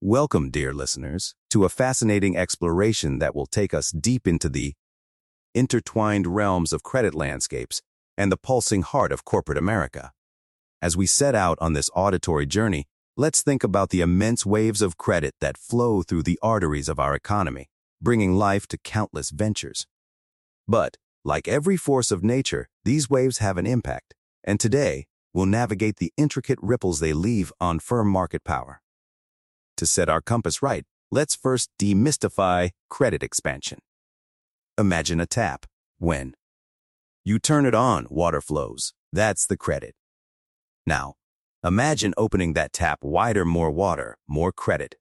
Welcome, dear listeners, to a fascinating exploration that will take us deep into the intertwined realms of credit landscapes and the pulsing heart of corporate America. As we set out on this auditory journey, let's think about the immense waves of credit that flow through the arteries of our economy, bringing life to countless ventures. But, like every force of nature, these waves have an impact, and today, we'll navigate the intricate ripples they leave on firm market power. To set our compass right, let's first demystify credit expansion. Imagine a tap. When you turn it on, water flows. That's the credit. Now, imagine opening that tap wider, more water, more credit.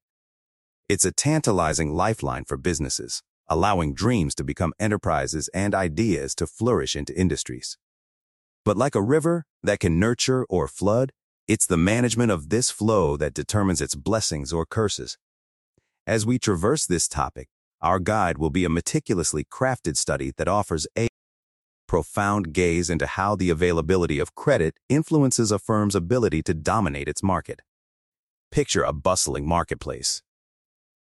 It's a tantalizing lifeline for businesses, allowing dreams to become enterprises and ideas to flourish into industries. But like a river that can nurture or flood, it's the management of this flow that determines its blessings or curses. As we traverse this topic, our guide will be a meticulously crafted study that offers a profound gaze into how the availability of credit influences a firm's ability to dominate its market. Picture a bustling marketplace.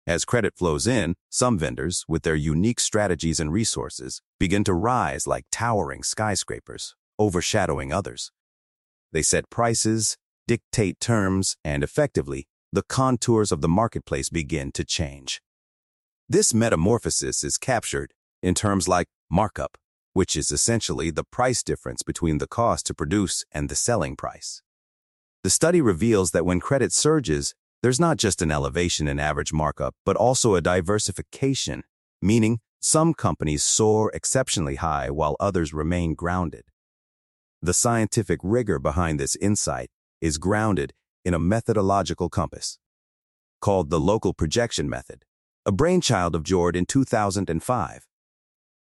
As credit flows in, some vendors, with their unique strategies and resources, begin to rise like towering skyscrapers, overshadowing others. They set prices, dictate terms, and effectively, the contours of the marketplace begin to change. This metamorphosis is captured in terms like markup, which is essentially the price difference between the cost to produce and the selling price. The study reveals that when credit surges, there's not just an elevation in average markup, but also a diversification, meaning some companies soar exceptionally high while others remain grounded. The scientific rigor behind this insight is grounded in a methodological compass called the local projection method, a brainchild of Jordà in 2005.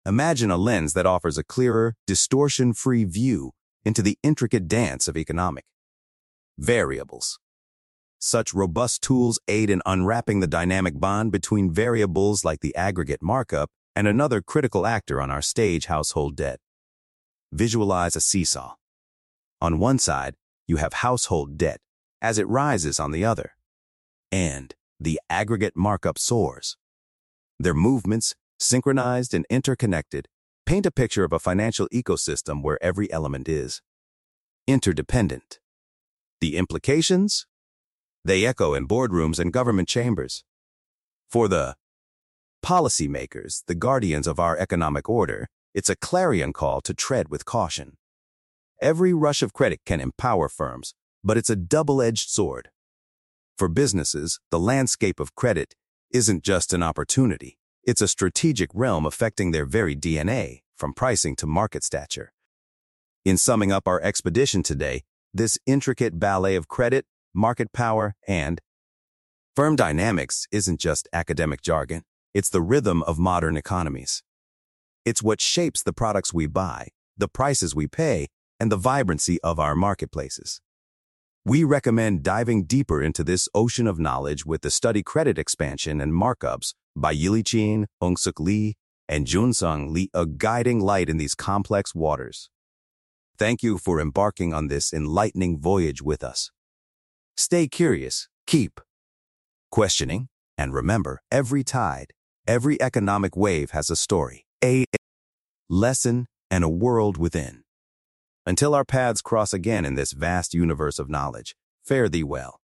Imagine a lens that offers a clearer, distortion-free view into the intricate dance of economic variables. Such robust tools aid in unwrapping the dynamic bond between variables like the aggregate markup and another critical actor on our stage household debt. Visualize a seesaw. On one side, you have household debt as it rises on the other, and the aggregate markup soars. Their movements, synchronized and interconnected, paint a picture of a financial ecosystem where every element is interdependent. The implications? They echo in boardrooms and government chambers. For the policymakers, the guardians of our economic order, it's a clarion call to tread with caution. Every rush of credit can empower firms, but it's a double-edged sword. For businesses, the landscape of credit isn't just an opportunity. It's a strategic realm affecting their very DNA, from pricing to market stature. In summing up our expedition today, this intricate ballet of credit, market power, and firm dynamics isn't just academic jargon. It's the rhythm of modern economies. It's what shapes the products we buy, the prices we pay, and the vibrancy of our marketplaces. We recommend diving deeper into this ocean of knowledge with the study Credit Expansion and Markups by Yili Chien, Hyungsuk Lee, and Junsang Lee, a guiding light in these complex waters. Thank you for embarking on this enlightening voyage with us. Stay curious, keep questioning, and remember, every tide, every economic wave has a story, a lesson, and a world within. Until our paths cross again in this vast universe of knowledge, fare thee well.